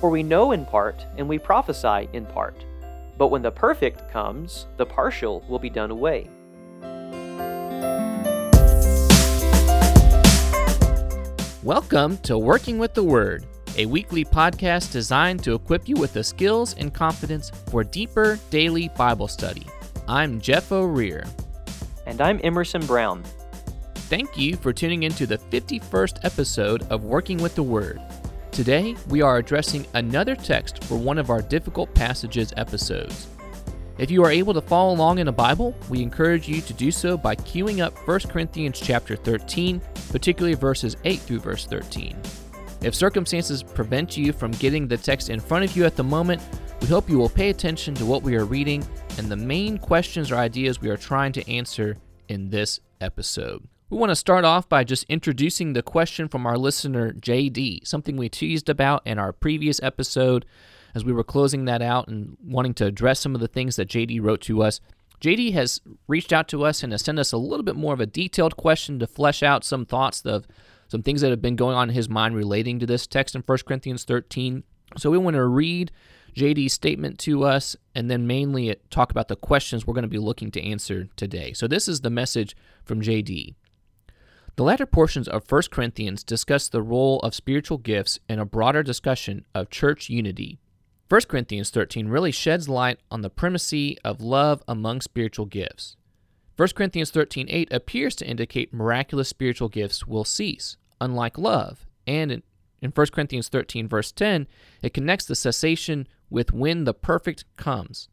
For we know in part, and we prophesy in part. But when the perfect comes, the partial will be done away. Welcome to Working with the Word, a weekly podcast designed to equip you with the skills and confidence for deeper daily Bible study. I'm Jeff O'Rear. And I'm Emerson Brown. Thank you for tuning into the 51st episode of Working with the Word. Today, we are addressing another text for one of our difficult passages episodes. If you are able to follow along in a Bible, we encourage you to do so by queuing up 1 Corinthians chapter 13, particularly verses 8 through verse 13. If circumstances prevent you from getting the text in front of you at the moment, we hope you will pay attention to what we are reading and the main questions or ideas we are trying to answer in this episode. We want to start off by just introducing the question from our listener, JD, something we teased about in our previous episode as we were closing that out and wanting to address some of the things that JD wrote to us. JD has reached out to us and has sent us a little bit more of a detailed question to flesh out some thoughts of some things that have been going on in his mind relating to this text in 1 Corinthians 13. So we want to read JD's statement to us and then mainly talk about the questions we're going to be looking to answer today. So this is the message from JD. The latter portions of 1 Corinthians discuss the role of spiritual gifts in a broader discussion of church unity. 1 Corinthians 13 really sheds light on the primacy of love among spiritual gifts. 1 Corinthians 13:8 appears to indicate miraculous spiritual gifts will cease, unlike love, and in, in 1 Corinthians 13 verse 10, it connects the cessation with when the perfect comes.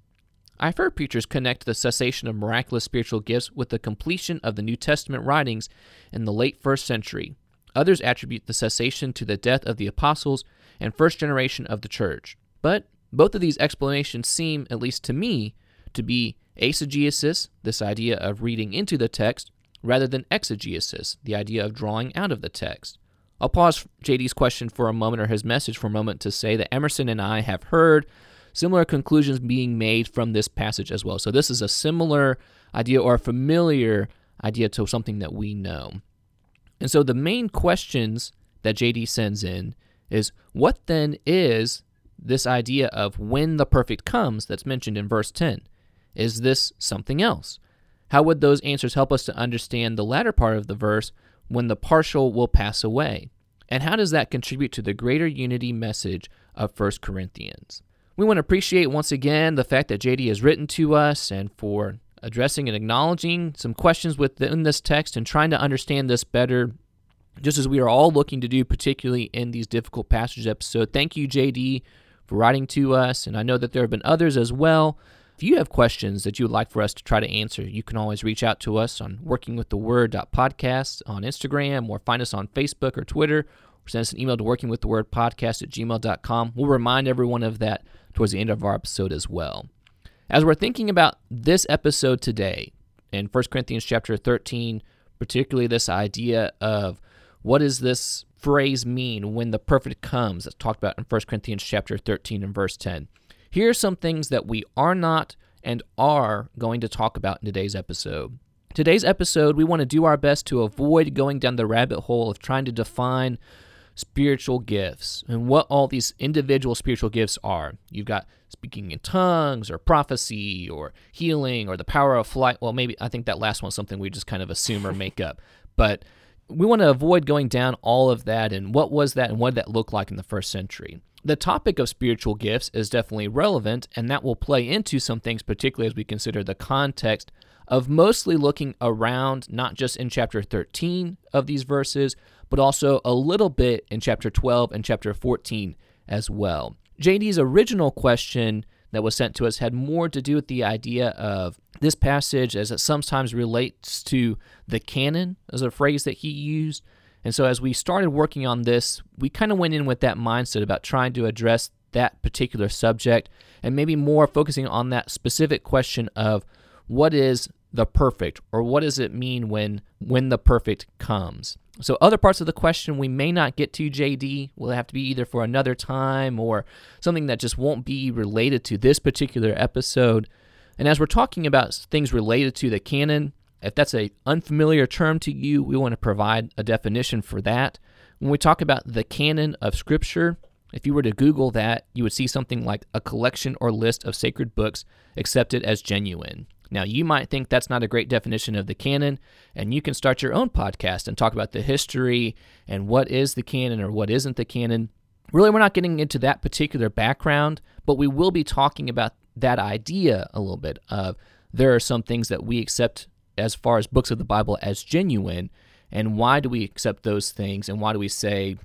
I've heard preachers connect the cessation of miraculous spiritual gifts with the completion of the New Testament writings in the late first century. Others attribute the cessation to the death of the apostles and first generation of the church. But both of these explanations seem, at least to me, to be eisegesis, this idea of reading into the text, rather than exegesis, the idea of drawing out of the text. I'll pause JD's question for a moment or his message for a moment to say that Emerson and I have heard similar conclusions being made from this passage as well. So this is a similar idea or a familiar idea to something that we know. And so the main questions that JD sends in is what then is this idea of when the perfect comes that's mentioned in verse 10? Is this something else? How would those answers help us to understand the latter part of the verse when the partial will pass away? And how does that contribute to the greater unity message of 1 Corinthians? We want to appreciate once again the fact that JD has written to us and for addressing and acknowledging some questions within this text and trying to understand this better, just as we are all looking to do, particularly in these difficult passage episodes. Thank you, JD, for writing to us, and I know that there have been others as well. If you have questions that you would like for us to try to answer, you can always reach out to us on workingwiththeword.podcast on Instagram or find us on Facebook or Twitter or send us an email to workingwiththewordpodcast at gmail.com. We'll remind everyone of that towards the end of our episode as well. As we're thinking about this episode today in 1 Corinthians chapter 13, particularly this idea of what does this phrase mean when the perfect comes that's talked about in 1 Corinthians chapter 13 and verse 10. Here are some things that we are not and are going to talk about in today's episode. Today's episode, we want to do our best to avoid going down the rabbit hole of trying to define spiritual gifts and what all these individual spiritual gifts are. You've got speaking in tongues or prophecy or healing or the power of flight. Well, maybe I think that last one's something we just kind of assume or make up. But we want to avoid going down all of that and what was that and what did that look like in the first century. The topic of spiritual gifts is definitely relevant, and that will play into some things, particularly as we consider the context of mostly looking around, not just in chapter 13 of these verses, but also a little bit in chapter 12 and chapter 14 as well. JD's original question that was sent to us had more to do with the idea of this passage as it sometimes relates to the canon, as a phrase that he used. And so as we started working on this, we kind of went in with that mindset about trying to address that particular subject and maybe more focusing on that specific question of what is the perfect or what does it mean when when the perfect comes so other parts of the question we may not get to jd will have to be either for another time or something that just won't be related to this particular episode? And as we're talking about things related to the canon if that's a unfamiliar term to you we want to provide a definition for that. When we talk about the canon of scripture If you were to Google that, you would see something like a collection or list of sacred books accepted as genuine. Now, you might think that's not a great definition of the canon, and you can start your own podcast and talk about the history and what is the canon or what isn't the canon. Really, we're not getting into that particular background, but we will be talking about that idea a little bit of there are some things that we accept as far as books of the Bible as genuine, and why do we accept those things, and why do we say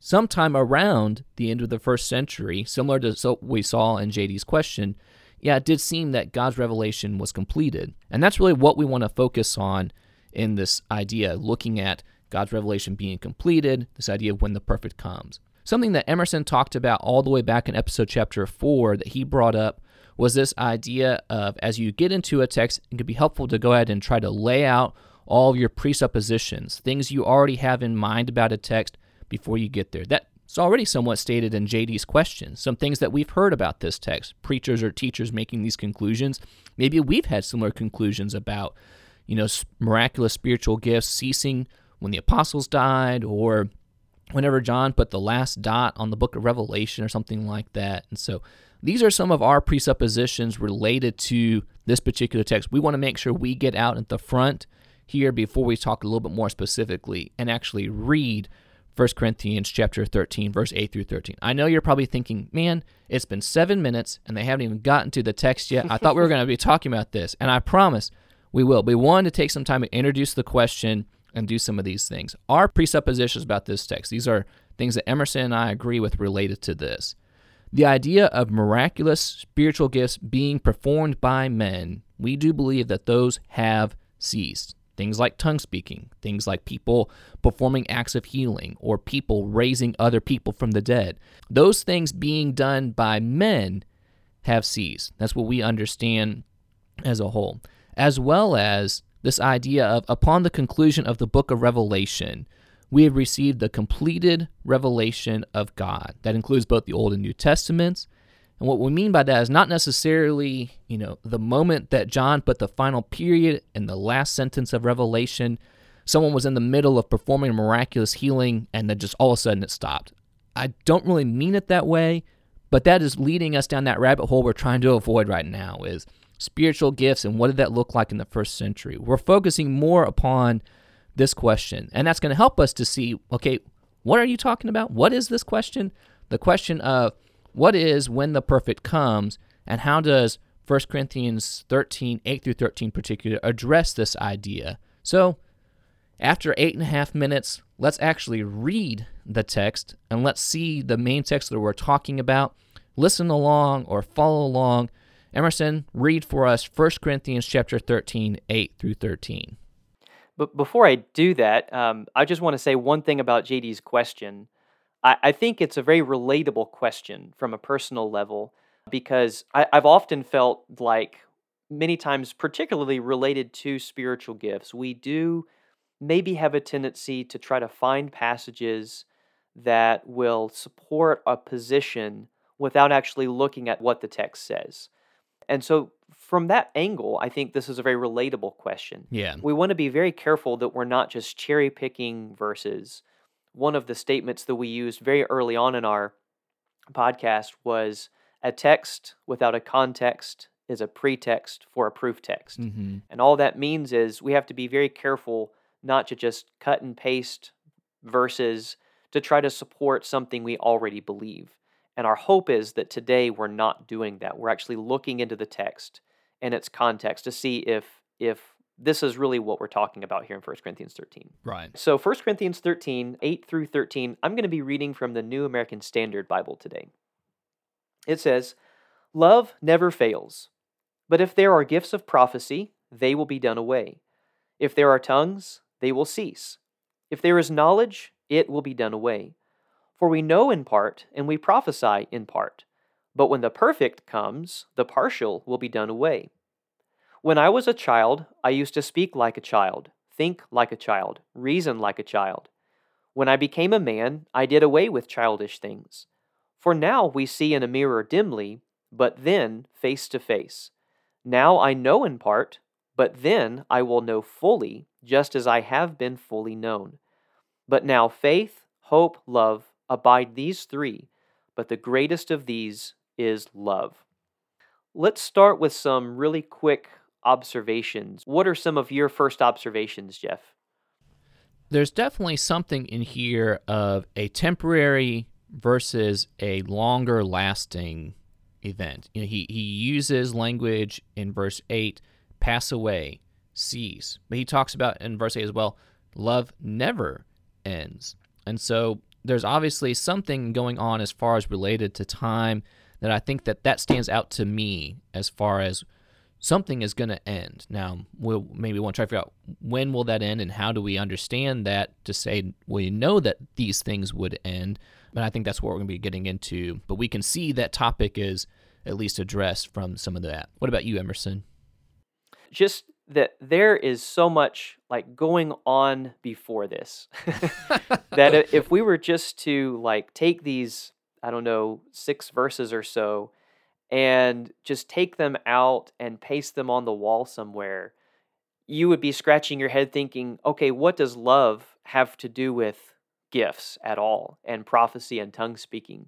sometime around the end of the first century, similar to what we saw in JD's question, yeah, it did seem that God's revelation was completed. And that's really what we want to focus on in this idea, looking at God's revelation being completed, this idea of when the perfect comes. Something that Emerson talked about all the way back in episode chapter 4 that he brought up was this idea of as you get into a text, it could be helpful to go ahead and try to lay out all of your presuppositions, things you already have in mind about a text before you get there. That it's already somewhat stated in JD's question. Some things that we've heard about this text, preachers or teachers making these conclusions. Maybe we've had similar conclusions about, you know, miraculous spiritual gifts ceasing when the apostles died or whenever John put the last dot on the book of Revelation or something like that. And so these are some of our presuppositions related to this particular text. We want to make sure we get out at the front here before we talk a little bit more specifically and actually read 1 Corinthians chapter 13, verse 8 through 13. I know you're probably thinking, man, it's been seven minutes and they haven't even gotten to the text yet. I thought we were going to be talking about this. And I promise we will. We wanted to take some time to introduce the question and do some of these things. Our presuppositions about this text, these are things that Emerson and I agree with related to this. The idea of miraculous spiritual gifts being performed by men, we do believe that those have ceased. Things like tongue speaking, things like people performing acts of healing, or people raising other people from the dead. Those things being done by men have ceased. That's what we understand as a whole. As well as this idea of upon the conclusion of the book of Revelation, we have received the completed revelation of God. That includes both the Old and New Testaments and what we mean by that is not necessarily, you know, the moment that John put the final period in the last sentence of Revelation, someone was in the middle of performing a miraculous healing and then just all of a sudden it stopped. I don't really mean it that way, but that is leading us down that rabbit hole we're trying to avoid right now is spiritual gifts and what did that look like in the first century. We're focusing more upon this question, and that's going to help us to see, okay, what are you talking about? What is this question? The question of what is when the perfect comes, and how does 1 Corinthians 13, 8 through 13 particular, address this idea? So, after eight and a half minutes, let's actually read the text and let's see the main text that we're talking about. Listen along or follow along. Emerson, read for us 1 Corinthians chapter 13, 8 through 13. But before I do that, um, I just want to say one thing about JD's question. I, I think it's a very relatable question from a personal level because I, I've often felt like many times, particularly related to spiritual gifts, we do maybe have a tendency to try to find passages that will support a position without actually looking at what the text says. And so, from that angle, I think this is a very relatable question. Yeah. We want to be very careful that we're not just cherry picking verses one of the statements that we used very early on in our podcast was a text without a context is a pretext for a proof text. Mm-hmm. And all that means is we have to be very careful not to just cut and paste verses to try to support something we already believe. And our hope is that today we're not doing that. We're actually looking into the text and its context to see if if this is really what we're talking about here in 1 Corinthians 13. Right. So 1 Corinthians 13, 8 through 13, I'm going to be reading from the New American Standard Bible today. It says, Love never fails, but if there are gifts of prophecy, they will be done away. If there are tongues, they will cease. If there is knowledge, it will be done away. For we know in part, and we prophesy in part. But when the perfect comes, the partial will be done away. When I was a child, I used to speak like a child, think like a child, reason like a child. When I became a man, I did away with childish things. For now we see in a mirror dimly, but then face to face. Now I know in part, but then I will know fully, just as I have been fully known. But now faith, hope, love abide these three, but the greatest of these is love. Let's start with some really quick observations. What are some of your first observations, Jeff? There's definitely something in here of a temporary versus a longer lasting event. You know, he, he uses language in verse 8 pass away, cease. But he talks about in verse 8 as well love never ends. And so there's obviously something going on as far as related to time that I think that that stands out to me as far as something is going to end. Now, we'll maybe want to try to figure out when will that end and how do we understand that to say we know that these things would end. But I think that's what we're going to be getting into. But we can see that topic is at least addressed from some of that. What about you, Emerson? Just that there is so much like going on before this that if we were just to like take these i don't know six verses or so and just take them out and paste them on the wall somewhere you would be scratching your head thinking okay what does love have to do with gifts at all and prophecy and tongue speaking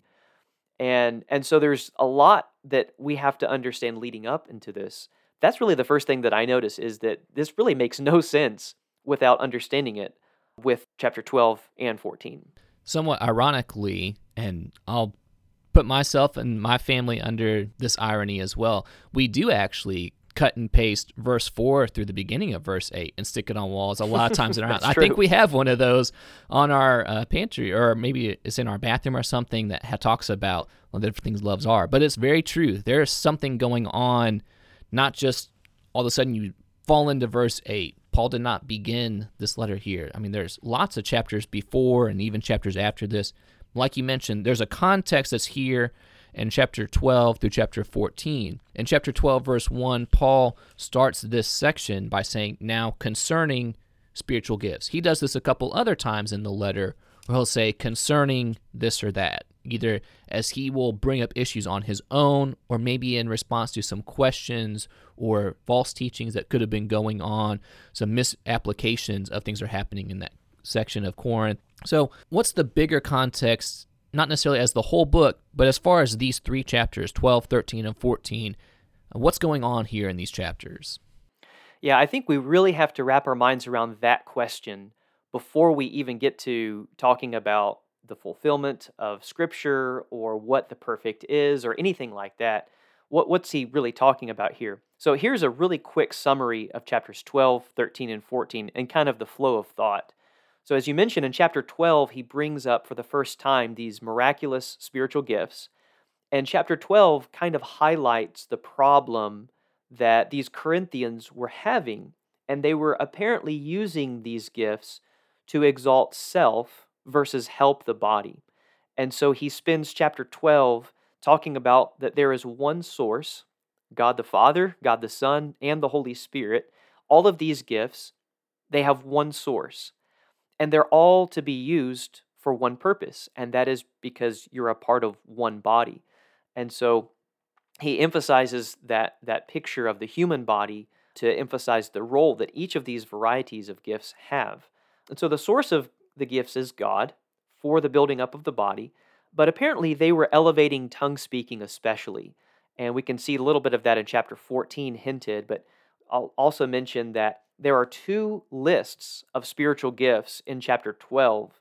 and and so there's a lot that we have to understand leading up into this that's really the first thing that I notice is that this really makes no sense without understanding it with chapter 12 and 14. Somewhat ironically, and I'll put myself and my family under this irony as well, we do actually cut and paste verse 4 through the beginning of verse 8 and stick it on walls a lot of times in our house. I think we have one of those on our uh, pantry or maybe it's in our bathroom or something that ha- talks about well, the different things loves are. But it's very true. There's something going on not just all of a sudden you fall into verse 8. Paul did not begin this letter here. I mean, there's lots of chapters before and even chapters after this. Like you mentioned, there's a context that's here in chapter 12 through chapter 14. In chapter 12, verse 1, Paul starts this section by saying, Now concerning spiritual gifts. He does this a couple other times in the letter where he'll say, concerning this or that either as he will bring up issues on his own or maybe in response to some questions or false teachings that could have been going on, some misapplications of things that are happening in that section of Corinth. So, what's the bigger context, not necessarily as the whole book, but as far as these three chapters 12, 13, and 14? What's going on here in these chapters? Yeah, I think we really have to wrap our minds around that question before we even get to talking about the fulfillment of Scripture or what the perfect is or anything like that. What, what's he really talking about here? So here's a really quick summary of chapters 12, 13, and 14 and kind of the flow of thought. So, as you mentioned in chapter 12, he brings up for the first time these miraculous spiritual gifts. And chapter 12 kind of highlights the problem that these Corinthians were having. And they were apparently using these gifts to exalt self versus help the body. And so he spends chapter 12 talking about that there is one source God the Father, God the Son, and the Holy Spirit. All of these gifts, they have one source. And they're all to be used for one purpose, and that is because you're a part of one body. And so he emphasizes that that picture of the human body to emphasize the role that each of these varieties of gifts have. And so the source of the gifts is God for the building up of the body, but apparently they were elevating tongue speaking especially. And we can see a little bit of that in chapter 14 hinted, but I'll also mention that there are two lists of spiritual gifts in chapter 12.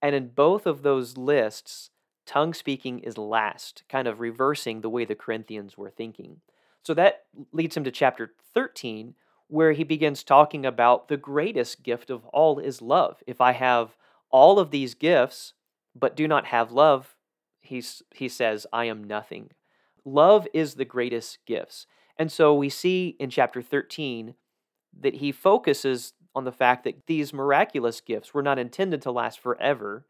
And in both of those lists, tongue speaking is last, kind of reversing the way the Corinthians were thinking. So that leads him to chapter 13, where he begins talking about the greatest gift of all is love. If I have all of these gifts but do not have love, he's, he says, I am nothing. Love is the greatest gifts. And so we see in chapter 13 that he focuses on the fact that these miraculous gifts were not intended to last forever,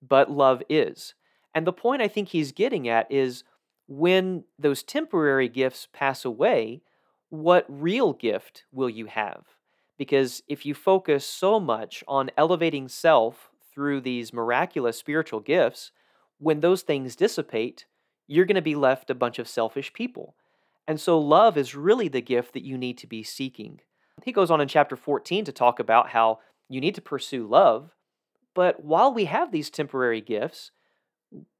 but love is. And the point I think he's getting at is when those temporary gifts pass away, what real gift will you have? Because if you focus so much on elevating self through these miraculous spiritual gifts, when those things dissipate, you're going to be left a bunch of selfish people. And so, love is really the gift that you need to be seeking. He goes on in chapter 14 to talk about how you need to pursue love. But while we have these temporary gifts,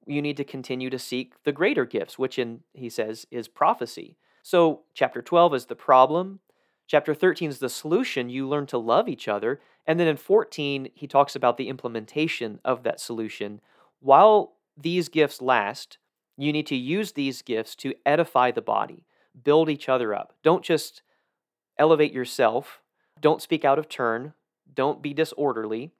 you need to continue to seek the greater gifts, which in he says is prophecy. So chapter 12 is the problem, chapter 13 is the solution. You learn to love each other, and then in 14 he talks about the implementation of that solution. While these gifts last, you need to use these gifts to edify the body, build each other up. Don't just elevate yourself, don't speak out of turn, don't be disorderly,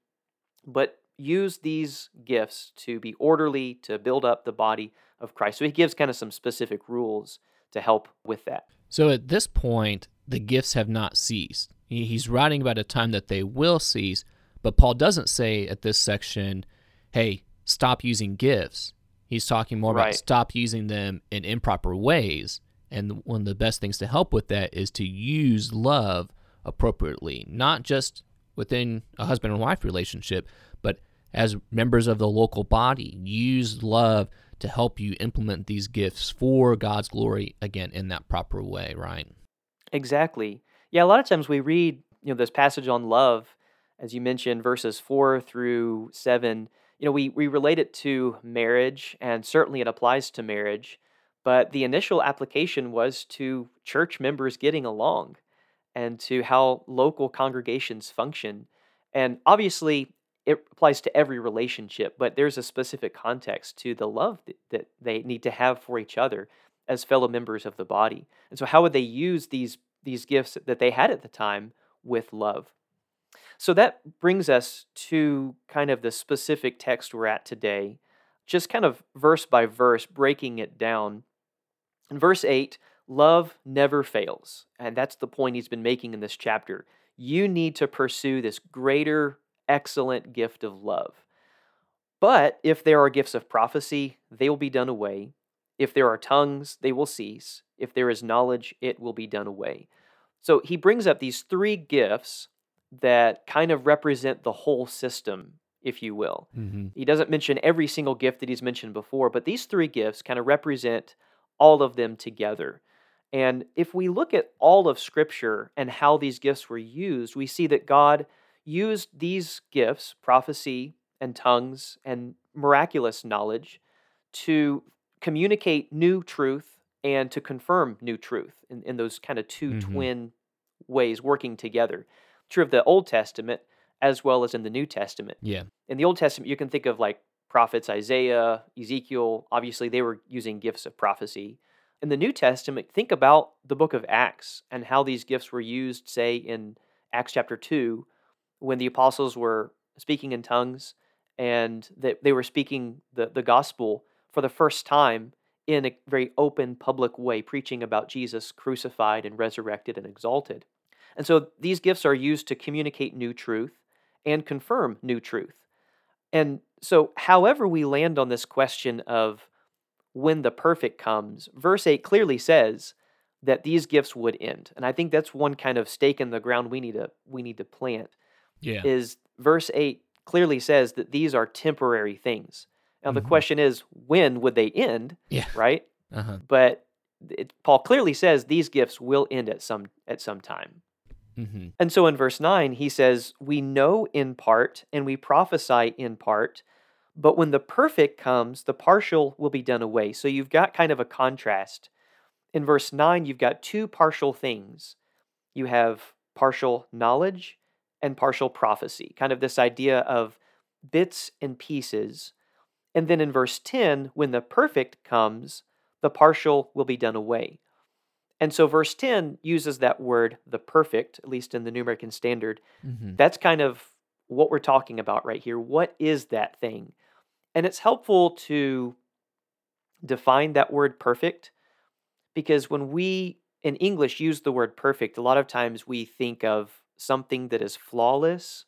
but use these gifts to be orderly, to build up the body of Christ. So he gives kind of some specific rules to help with that. So at this point, the gifts have not ceased. He's writing about a time that they will cease, but Paul doesn't say at this section, hey, stop using gifts. He's talking more Right. about stop using them in improper ways. And one of the best things to help with that is to use love appropriately, not just within a husband and wife relationship, but as members of the local body. Use love to help you implement these gifts for God's glory, again, in that proper way, right? Exactly. Yeah, a lot of times we read, you know, this passage on love, as you mentioned, verses four through seven. You know, we, we relate it to marriage, and certainly it applies to marriage, but the initial application was to church members getting along and to how local congregations function. And obviously, it applies to every relationship, but there's a specific context to the love that, they need to have for each other as fellow members of the body. And so, how would they use these these gifts that they had at the time with love? So that brings us to kind of the specific text we're at today, just kind of verse by verse, breaking it down. In verse 8, love never fails. And that's the point he's been making in this chapter. You need to pursue this greater, excellent gift of love. But if there are gifts of prophecy, they will be done away. If there are tongues, they will cease. If there is knowledge, it will be done away. So he brings up these three gifts that kind of represent the whole system, if you will. Mm-hmm. He doesn't mention every single gift that he's mentioned before, but these three gifts kind of represent all of them together. And if we look at all of Scripture and how these gifts were used, we see that God used these gifts, prophecy and tongues and miraculous knowledge, to communicate new truth and to confirm new truth in, in those kind of 2 Mhm. twin ways working together. True of the Old Testament as well as in the New Testament Yeah. in the Old Testament, you can think of like prophets Isaiah, Ezekiel. Obviously, they were using gifts of prophecy. In the New Testament, think about the book of Acts and how these gifts were used, say, in Acts chapter 2, when the apostles were speaking in tongues and that they were speaking the, the gospel for the first time in a very open, public way, preaching about Jesus crucified and resurrected and exalted. And so these gifts are used to communicate new truth and confirm new truth. And so, however, we land on this question of when the perfect comes, verse 8 clearly says that these gifts would end. And I think that's one kind of stake in the ground we need to we need to plant Yeah. is verse 8 clearly says that these are temporary things. Now the Mhm. question is when would they end, Yeah. right? Uh huh. But it, Paul clearly says these gifts will end at some at some time. Mm-hmm. And so in verse 9, he says, We know in part and we prophesy in part, but when the perfect comes, the partial will be done away. So you've got kind of a contrast. In verse 9, you've got two partial things you have partial knowledge and partial prophecy, kind of this idea of bits and pieces. And then in verse 10, when the perfect comes, the partial will be done away. And so verse 10 uses that word, the perfect, at least in the New American Standard. Mm-hmm. That's kind of what we're talking about right here. What is that thing? And it's helpful to define that word perfect because when we in English use the word perfect, a lot of times we think of something that is flawless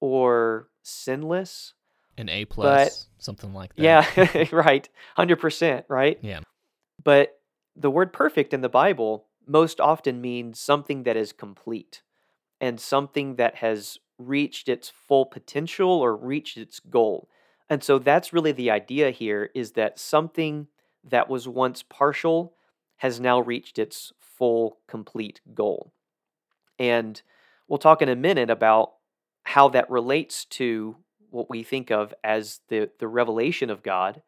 or sinless. An A plus, something like that. Yeah, right. 100%, right? Yeah. But the word perfect in the Bible most often means something that is complete and something that has reached its full potential or reached its goal. And so that's really the idea here is that something that was once partial has now reached its full complete goal. And we'll talk in a minute about how that relates to what we think of as the, the revelation of God.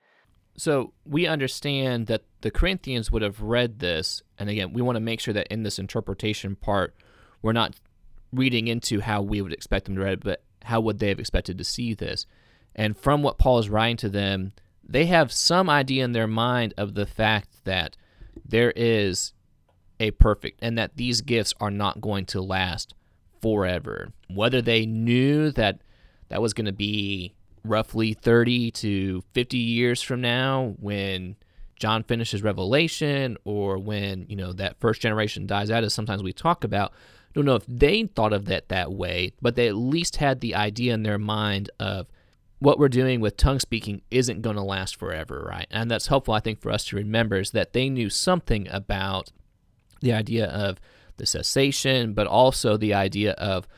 So we understand that the Corinthians would have read this, and again, we want to make sure that in this interpretation part, we're not reading into how we would expect them to read it, but how would they have expected to see this? And from what Paul is writing to them, they have some idea in their mind of the fact that there is a perfect and that these gifts are not going to last forever. Whether they knew that that was going to be roughly 30 to 50 years from now when John finishes Revelation or when, you know, that first generation dies out as sometimes we talk about. I don't know if they thought of that that way, but they at least had the idea in their mind of what we're doing with tongue speaking isn't going to last forever, right? And that's helpful, I think, for us to remember is that they knew something about the idea of the cessation, but also the idea of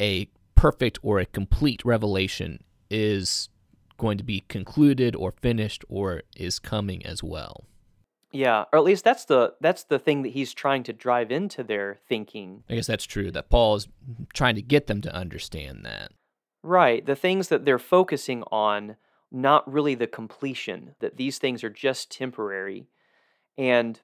a perfect or a complete revelation is going to be concluded or finished or is coming as well. Yeah, or at least that's the that's the thing that he's trying to drive into their thinking. I guess that's true that Paul is trying to get them to understand that. Right, the things that they're focusing on not really the completion, that these things are just temporary. And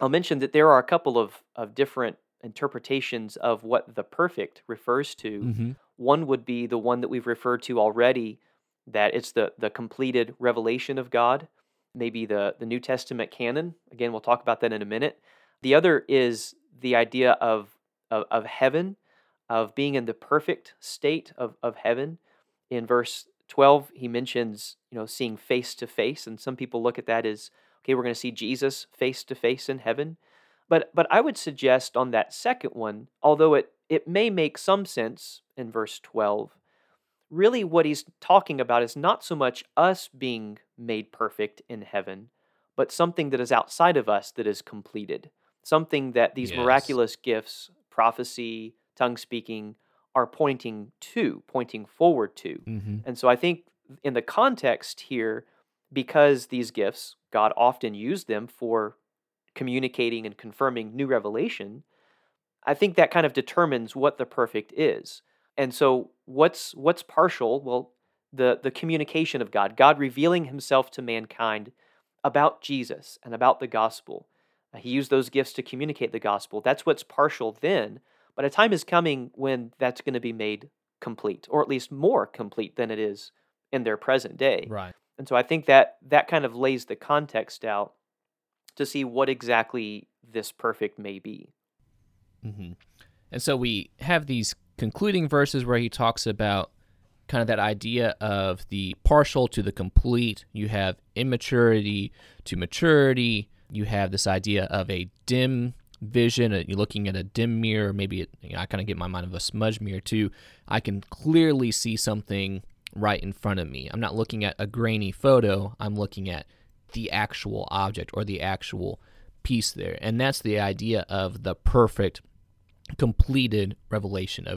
I'll mention that there are a couple of, of different interpretations of what the perfect refers to. Mm-hmm. One would be the one that we've referred to already, that it's the, the completed revelation of God, maybe the, the New Testament canon. Again, we'll talk about that in a minute. The other is the idea of, of, of heaven, of being in the perfect state of, of heaven. In verse 12, he mentions, you know, seeing face to face, and some people look at that as, okay, we're going to see Jesus face to face in heaven. But but I would suggest on that second one, although it it may make some sense in verse 12, really what he's talking about is not so much us being made perfect in heaven, but something that is outside of us that is completed. Something that these Yes. miraculous gifts, prophecy, tongue speaking, are pointing to, pointing forward to. Mm-hmm. And so I think in the context here, because these gifts, God often used them for communicating and confirming new revelation, I think that kind of determines what the perfect is. And so what's what's partial? Well, the the communication of God, God revealing himself to mankind about Jesus and about the gospel. He used those gifts to communicate the gospel. That's what's partial then, but a time is coming when that's going to be made complete, or at least more complete than it is in their present day. Right. And so I think that that kind of lays the context out to see what exactly this perfect may be. Hmm And so we have these concluding verses where he talks about kind of that idea of the partial to the complete. You have immaturity to maturity. You have this idea of a dim vision. uh, You're looking at a dim mirror. Maybe it, you know, I kind of get my mind of a smudge mirror too. I can clearly see something right in front of me. I'm not looking at a grainy photo. I'm looking at the actual object or the actual piece there. And that's the idea of the perfect completed revelation of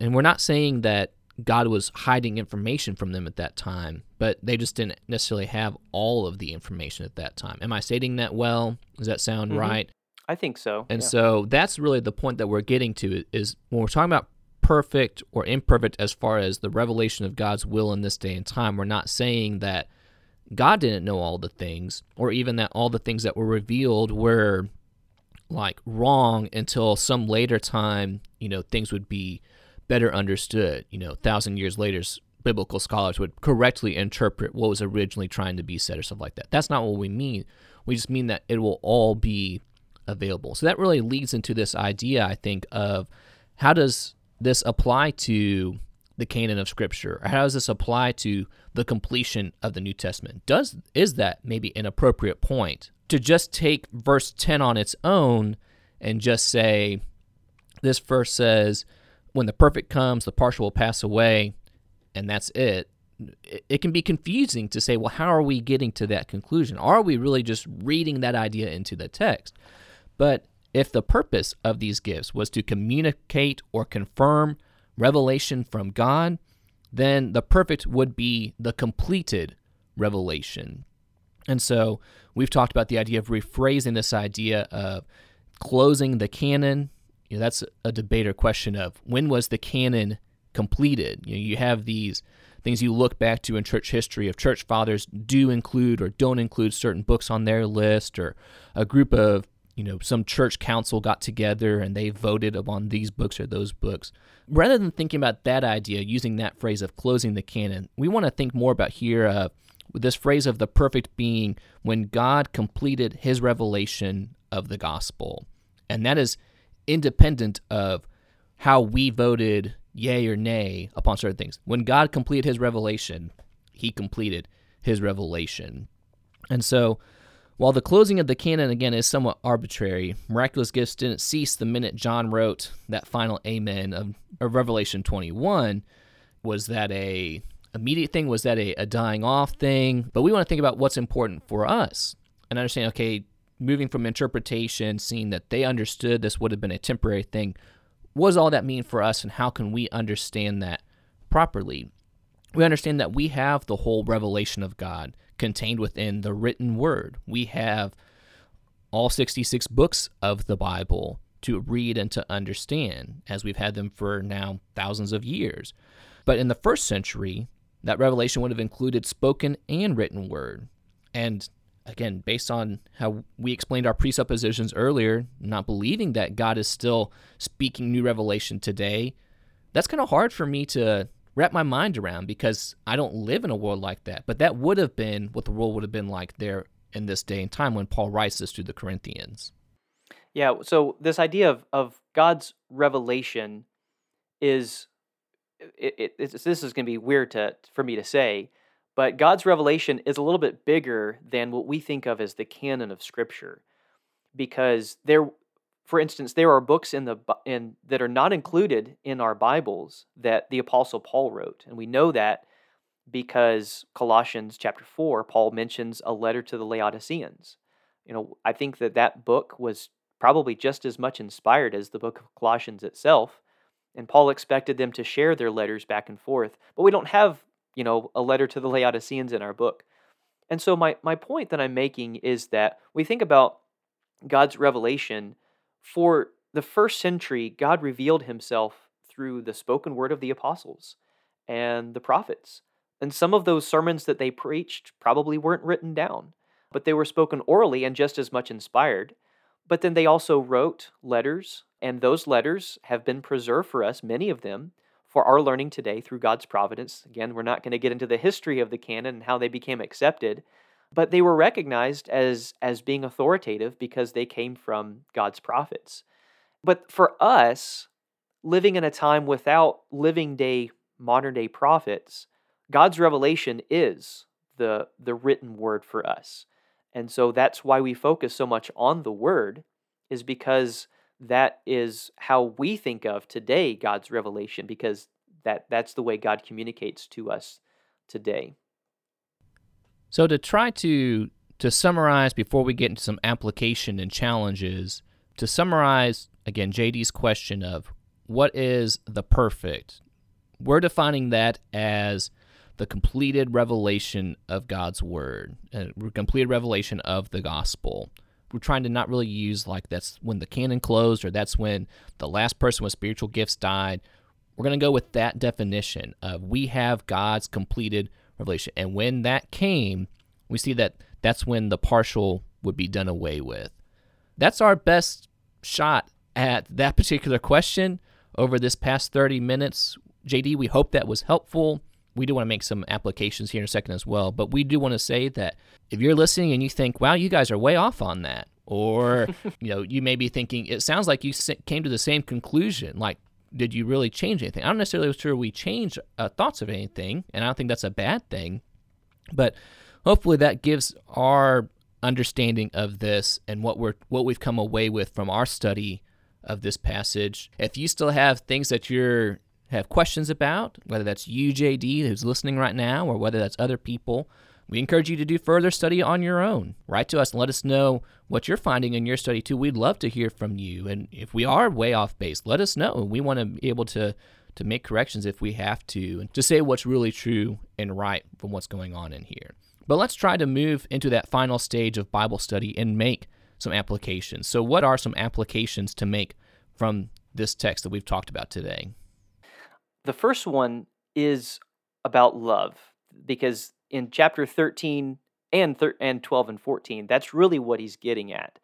and we're not saying that God was hiding information from them at that time, but they just didn't necessarily have all of the information at that time. Am I stating that well? Does that sound Mhm. right? I think so. And yeah. so that's really the point that we're getting to is when we're talking about perfect or imperfect as far as the revelation of God's will in this day and time, we're not saying that God didn't know all the things or even that all the things that were revealed were like wrong until some later time, you know, things would be better understood. You know, thousand years later, biblical scholars would correctly interpret what was originally trying to be said or stuff like that. That's not what we mean. We just mean that it will all be available. So that really leads into this idea, I think, of how does this apply to the canon of Scripture, or how does this apply to the completion of the New Testament? Does is that maybe an appropriate point to just take verse ten on its own and just say, this verse says, "When the perfect comes, the partial will pass away," and that's. It- It can be confusing to say, well, how are we getting to that conclusion? Are we really just reading that idea into the text? But if the purpose of these gifts was to communicate or confirm revelation from God, then the perfect would be the completed revelation. And so we've talked about the idea of rephrasing this idea of closing the canon. You know, that's a debate or question of when was the canon completed? You know, you have these things you look back to in church history of church fathers do include or don't include certain books on their list or a group of you know some church council got together and they voted upon these books or those books rather than thinking about that idea using that phrase of closing the canon we want to think more about here uh, this phrase of the perfect being when god completed his revelation of the gospel and that is independent of how we voted yay or nay upon certain things. When God completed his revelation, he completed his revelation. And so, while the closing of the canon again is somewhat arbitrary, miraculous gifts didn't cease the minute John wrote that final amen of, of Revelation 21. Was that a immediate thing? Was that a, a dying off thing? But we want to think about what's important for us and understand, okay, moving from interpretation, seeing that they understood this would have been a temporary thing, what does all that mean for us and how can we understand that properly? We understand that we have the whole revelation of God contained within the written word. We have all 66 books of the Bible to read and to understand, as we've had them for now thousands of years. But in the first century, that revelation would have included spoken and written word. And again, based on how we explained our presuppositions earlier, not believing that God is still speaking new revelation today, that's kind of hard for me to wrap my mind around because I don't live in a world like that. But that would have been what the world would have been like there in this day and time when Paul writes this to the Corinthians. Yeah, so this idea of, of God's revelation is it, it, this is going to be weird to for me to say, but God's revelation is a little bit bigger than what we think of as the canon of Scripture, because there, for instance, there are books in the in that are not included in our Bibles that the Apostle Paul wrote, and we know that because Colossians chapter four, Paul mentions a letter to the Laodiceans. You know, I think that that book was probably just as much inspired as the book of Colossians itself. And Paul expected them to share their letters back and forth. But we don't have you know, a letter to the Laodiceans in our book. And so my, my point that I'm making is that we think about God's revelation for the first century, God revealed himself through the spoken word of the apostles and the prophets. And some of those sermons that they preached probably weren't written down, but they were spoken orally and just as much inspired. But then they also wrote letters, and those letters have been preserved for us, many of them, for our learning today through God's providence. Again, we're not going to get into the history of the canon and how they became accepted, but they were recognized as as being authoritative because they came from God's prophets. But for us, living in a time without living day modern day prophets, God's revelation is the the written word for us. And so that's why we focus so much on the word is because that is how we think of today God's revelation because that that's the way God communicates to us today. So to try to to summarize before we get into some application and challenges, to summarize again JD's question of what is the perfect? We're defining that as the completed revelation of God's word, a completed revelation of the gospel we're trying to not really use like that's when the canon closed or that's when the last person with spiritual gifts died. We're going to go with that definition of we have God's completed revelation. And when that came, we see that that's when the partial would be done away with. That's our best shot at that particular question over this past 30 minutes. JD, we hope that was helpful we do want to make some applications here in a second as well. But we do want to say that if you're listening and you think, wow, you guys are way off on that, or you know, you may be thinking, it sounds like you came to the same conclusion. Like, did you really change anything? I'm not necessarily sure we changed uh, thoughts of anything, and I don't think that's a bad thing. But hopefully, that gives our understanding of this and what we're what we've come away with from our study of this passage. If you still have things that you're have questions about, whether that's you, JD, who's listening right now, or whether that's other people, we encourage you to do further study on your own. Write to us and let us know what you're finding in your study too. We'd love to hear from you. And if we are way off base, let us know. We want to be able to to make corrections if we have to, and to say what's really true and right from what's going on in here. But let's try to move into that final stage of Bible study and make some applications. So, what are some applications to make from this text that we've talked about today? The first one is about love because in chapter 13 and thir- and 12 and 14, that's really what he's getting at.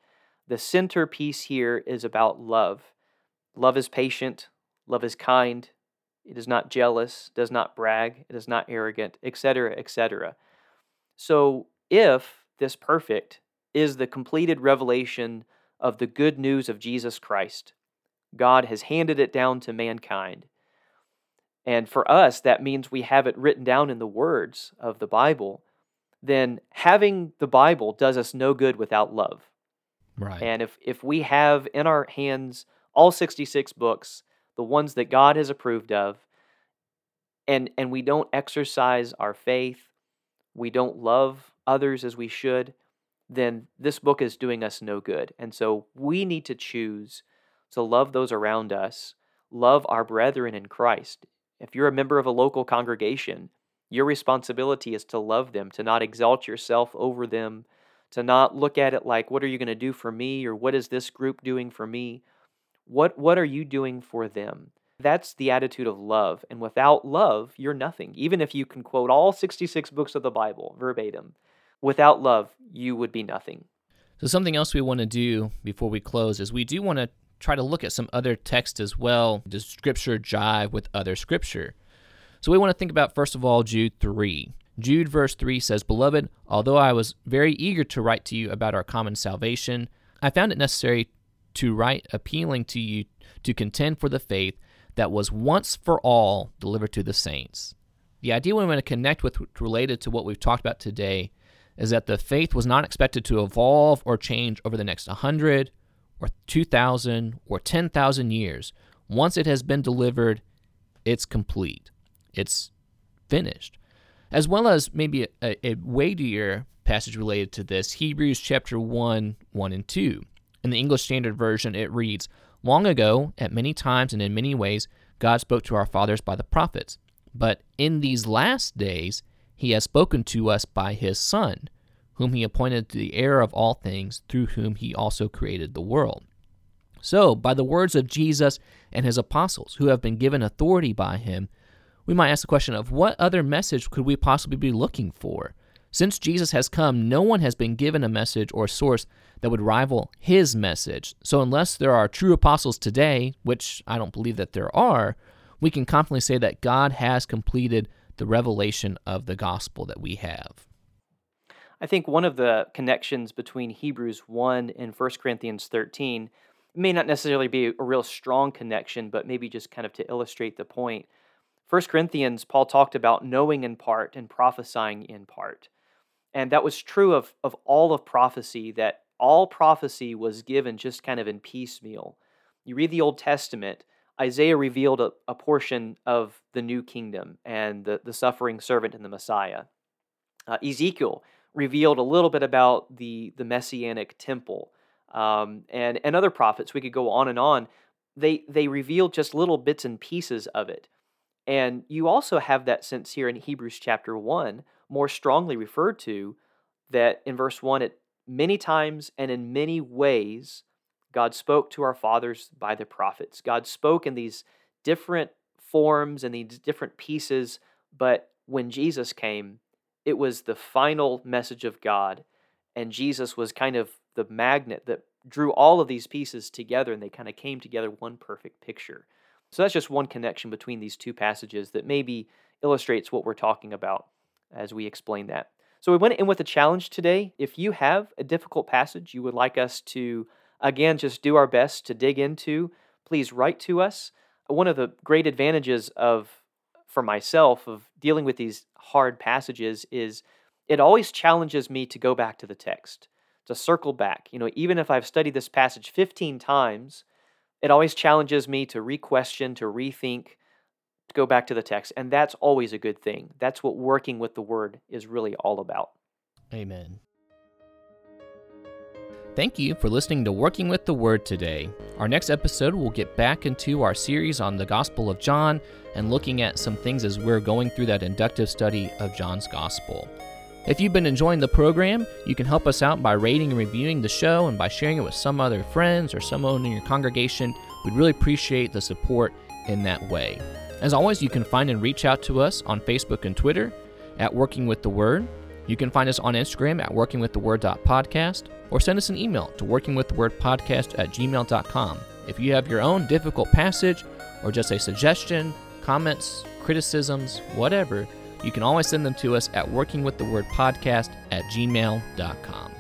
The centerpiece here is about love. Love is patient, love is kind, it is not jealous, does not brag, it is not arrogant, etc., etc. So, if this perfect is the completed revelation of the good news of Jesus Christ, God has handed it down to mankind. And for us, that means we have it written down in the words of the Bible. Then having the Bible does us no good without love. Right. And if, if we have in our hands all 66 books, the ones that God has approved of, and, and we don't exercise our faith, we don't love others as we should, then this book is doing us no good. And so we need to choose to love those around us, love our brethren in Christ. If you're a member of a local congregation, your responsibility is to love them, to not exalt yourself over them, to not look at it like, what are you going to do for me? Or what is this group doing for me? What, what are you doing for them? That's the attitude of love. And without love, you're nothing. Even if you can quote all 66 books of the Bible verbatim, without love, you would be nothing. So, something else we want to do before we close is we do want to try to look at some other texts as well. Does scripture jive with other scripture? So, we want to think about, first of all, Jude 3. Jude verse 3 says, Beloved, although I was very eager to write to you about our common salvation, I found it necessary to write appealing to you to contend for the faith that was once for all delivered to the saints. The idea we want to connect with related to what we've talked about today is that the faith was not expected to evolve or change over the next 100 or 2,000 or 10,000 years. Once it has been delivered, it's complete, it's finished. As well as maybe a, a weightier passage related to this, Hebrews chapter 1, 1 and 2. In the English Standard Version, it reads Long ago, at many times and in many ways, God spoke to our fathers by the prophets. But in these last days, he has spoken to us by his Son, whom he appointed the heir of all things, through whom he also created the world. So, by the words of Jesus and his apostles, who have been given authority by him, we might ask the question of what other message could we possibly be looking for? Since Jesus has come, no one has been given a message or source that would rival his message. So, unless there are true apostles today, which I don't believe that there are, we can confidently say that God has completed the revelation of the gospel that we have. I think one of the connections between Hebrews 1 and 1 Corinthians 13 may not necessarily be a real strong connection, but maybe just kind of to illustrate the point. 1 Corinthians, Paul talked about knowing in part and prophesying in part. And that was true of, of all of prophecy, that all prophecy was given just kind of in piecemeal. You read the Old Testament, Isaiah revealed a, a portion of the new kingdom and the, the suffering servant and the Messiah. Uh, Ezekiel revealed a little bit about the, the messianic temple. Um, and, and other prophets, we could go on and on. They, they revealed just little bits and pieces of it. And you also have that sense here in Hebrews chapter 1 more strongly referred to that in verse 1 it many times and in many ways God spoke to our fathers by the prophets. God spoke in these different forms and these different pieces, but when Jesus came, it was the final message of God, and Jesus was kind of the magnet that drew all of these pieces together and they kind of came together one perfect picture. So that's just one connection between these two passages that maybe illustrates what we're talking about as we explain that. So we went in with a challenge today. If you have a difficult passage you would like us to, again, just do our best to dig into, please write to us. One of the great advantages of, for myself, of dealing with these hard passages is it always challenges me to go back to the text, to circle back. You know, even if I've studied this passage 15 times, it always challenges me to re-question, to rethink, to go back to the text. And that's always a good thing. That's what working with the word is really all about. Amen. Thank you for listening to Working with the Word today. Our next episode, we'll get back into our series on the Gospel of John and looking at some things as we're going through that inductive study of John's Gospel. If you've been enjoying the program, you can help us out by rating and reviewing the show and by sharing it with some other friends or someone in your congregation. We'd really appreciate the support in that way. As always, you can find and reach out to us on Facebook and Twitter at Working with the Word. You can find us on Instagram at workingwiththeword.podcast or send us an email to workingwiththewordpodcast at gmail.com. If you have your own difficult passage or just a suggestion, comments, criticisms, whatever, you can always send them to us at workingwiththewordpodcast at gmail.com.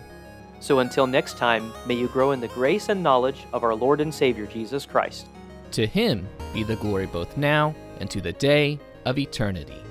So until next time, may you grow in the grace and knowledge of our Lord and Savior Jesus Christ. To him be the glory both now and to the day of eternity.